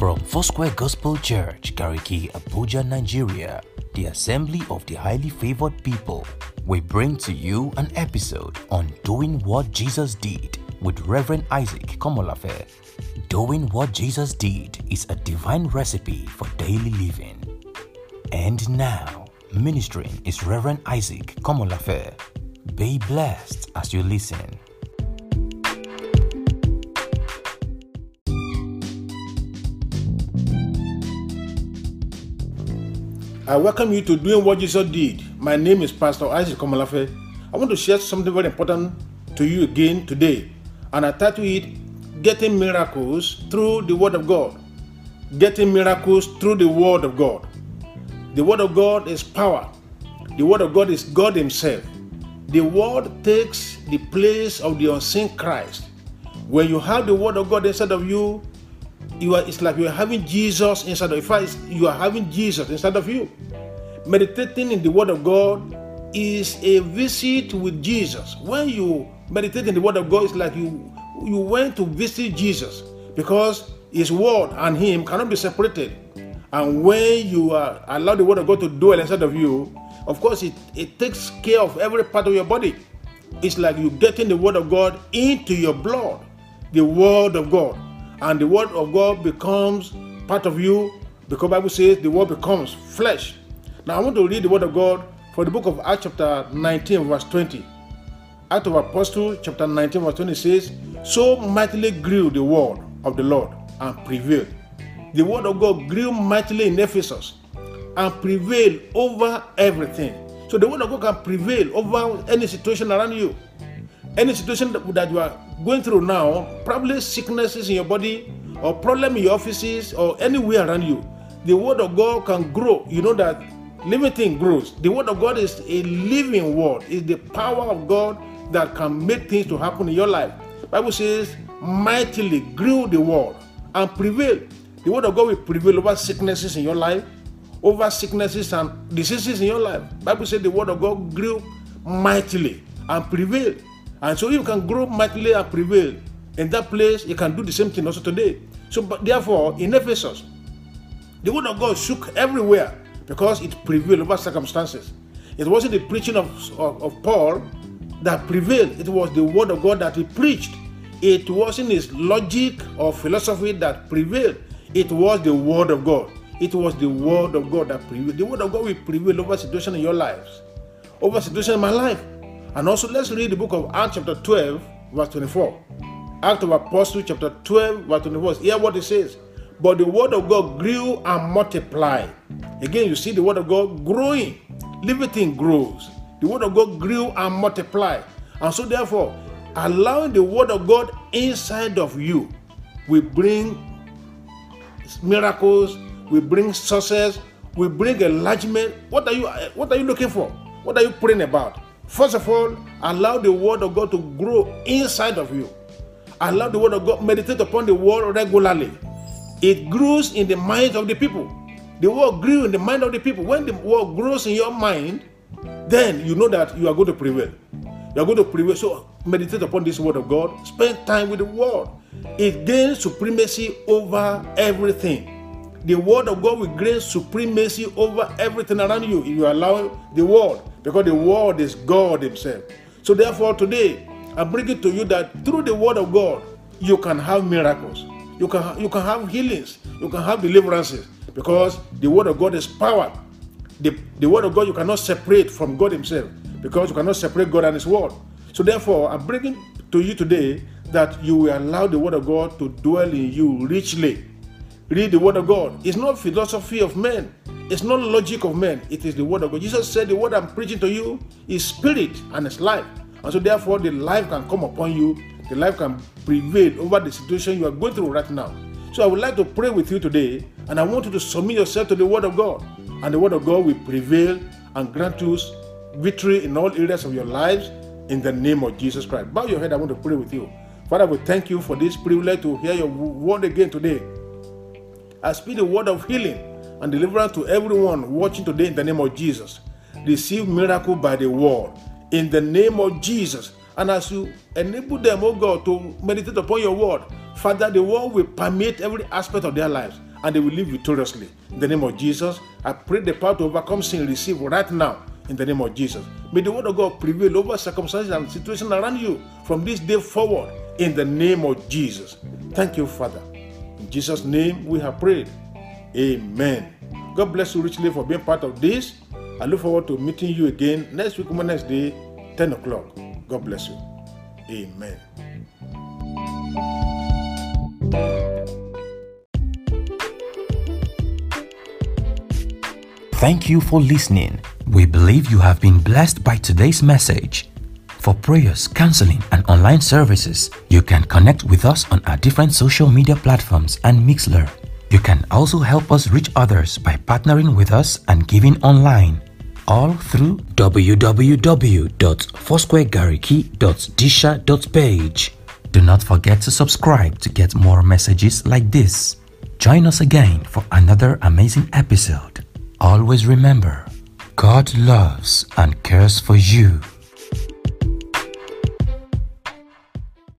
From Foursquare Gospel Church, Gariki, Abuja, Nigeria, the Assembly of the Highly Favored People, we bring to you an episode on Doing What Jesus Did with Reverend Isaac Komolafe. Doing what Jesus did is a divine recipe for daily living. And now, ministering is Reverend Isaac Komolafe. Be blessed as you listen. I welcome you to Doing What Jesus Did. My name is Pastor Isaac Komolafe. I want to share something very important to you again today. And I title it Getting Miracles Through the Word of God. Getting Miracles Through the Word of God. The Word of God is power. The Word of God is God Himself. The Word takes the place of the unseen Christ. When you have the Word of God inside of you, you are it's like you are having Jesus inside of you. You are having Jesus inside of you. Meditating in the Word of God is a visit with Jesus. When you meditate in the Word of God, it's like you you went to visit Jesus because His Word and Him cannot be separated. And when you are allow the Word of God to dwell inside of you, of course, it, it takes care of every part of your body. It's like you getting the Word of God into your blood, the Word of God and the word of God becomes part of you because Bible says the word becomes flesh. Now I want to read the word of God for the book of Acts chapter 19 verse 20. Act of Apostle chapter 19 verse 20 says, So mightily grew the word of the Lord and prevailed. The word of God grew mightily in Ephesus and prevailed over everything. So the word of God can prevail over any situation around you. Any situation that you are going through now, probably sicknesses in your body or problem in your offices or anywhere around you, the word of God can grow. You know that living thing grows. The word of God is a living word. It's the power of God that can make things to happen in your life. Bible says, mightily grew the word and prevail. The word of God will prevail over sicknesses in your life, over sicknesses and diseases in your life. Bible says the word of God grew mightily and prevailed. And so you can grow mightily and prevail. In that place, you can do the same thing also today. So, but therefore, in Ephesus, the word of God shook everywhere because it prevailed over circumstances. It wasn't the preaching of, of, of Paul that prevailed, it was the word of God that he preached. It wasn't his logic or philosophy that prevailed, it was the word of God. It was the word of God that prevailed. The word of God will prevail over situation in your lives, over situation in my life. And also, let's read the book of Acts, chapter 12, verse 24. Act of Apostles, chapter 12, verse 24. Hear what it says. But the word of God grew and multiplied. Again, you see the word of God growing. Living thing grows. The word of God grew and multiplied. And so, therefore, allowing the word of God inside of you will bring miracles, will bring success, will bring enlargement. What are you what are you looking for? What are you praying about? First of all, allow the word of God to grow inside of you. Allow the word of God, meditate upon the word regularly. It grows in the minds of the people. The word grew in the mind of the people. When the word grows in your mind, then you know that you are going to prevail. You are going to prevail. So meditate upon this word of God. Spend time with the word. It gains supremacy over everything. The word of God will gain supremacy over everything around you if you allow the word because the word is God Himself. So, therefore, today I bring it to you that through the word of God, you can have miracles, you can, you can have healings, you can have deliverances because the word of God is power. The, the word of God you cannot separate from God Himself because you cannot separate God and His word. So, therefore, I'm bringing to you today that you will allow the word of God to dwell in you richly. Read the word of God. It's not philosophy of men. It's not logic of men, it is the word of God. Jesus said, The word I'm preaching to you is spirit and it's life. And so, therefore, the life can come upon you, the life can prevail over the situation you are going through right now. So, I would like to pray with you today, and I want you to submit yourself to the word of God. And the word of God will prevail and grant you victory in all areas of your lives in the name of Jesus Christ. Bow your head, I want to pray with you. Father, we thank you for this privilege to hear your word again today. I speak the word of healing and deliverance to everyone watching today in the name of Jesus. Receive miracle by the word in the name of Jesus. And as you enable them, oh God, to meditate upon your word, Father, the word will permeate every aspect of their lives. and they will live victoriously. In the name of Jesus, I pray the power to overcome sin receive right now in the name of Jesus. May the word of God prevail over circumstances and situations around you from this day forward in the name of Jesus. Thank you, Father. In Jesus' name we have prayed. Amen. God bless you richly for being part of this. I look forward to meeting you again next week, next day, 10 o'clock. God bless you. Amen. Thank you for listening. We believe you have been blessed by today's message. For prayers, counseling, and online services, you can connect with us on our different social media platforms and Mixlr. You can also help us reach others by partnering with us and giving online, all through www.foursquaregariki.disha.page. Do not forget to subscribe to get more messages like this. Join us again for another amazing episode. Always remember, God loves and cares for you.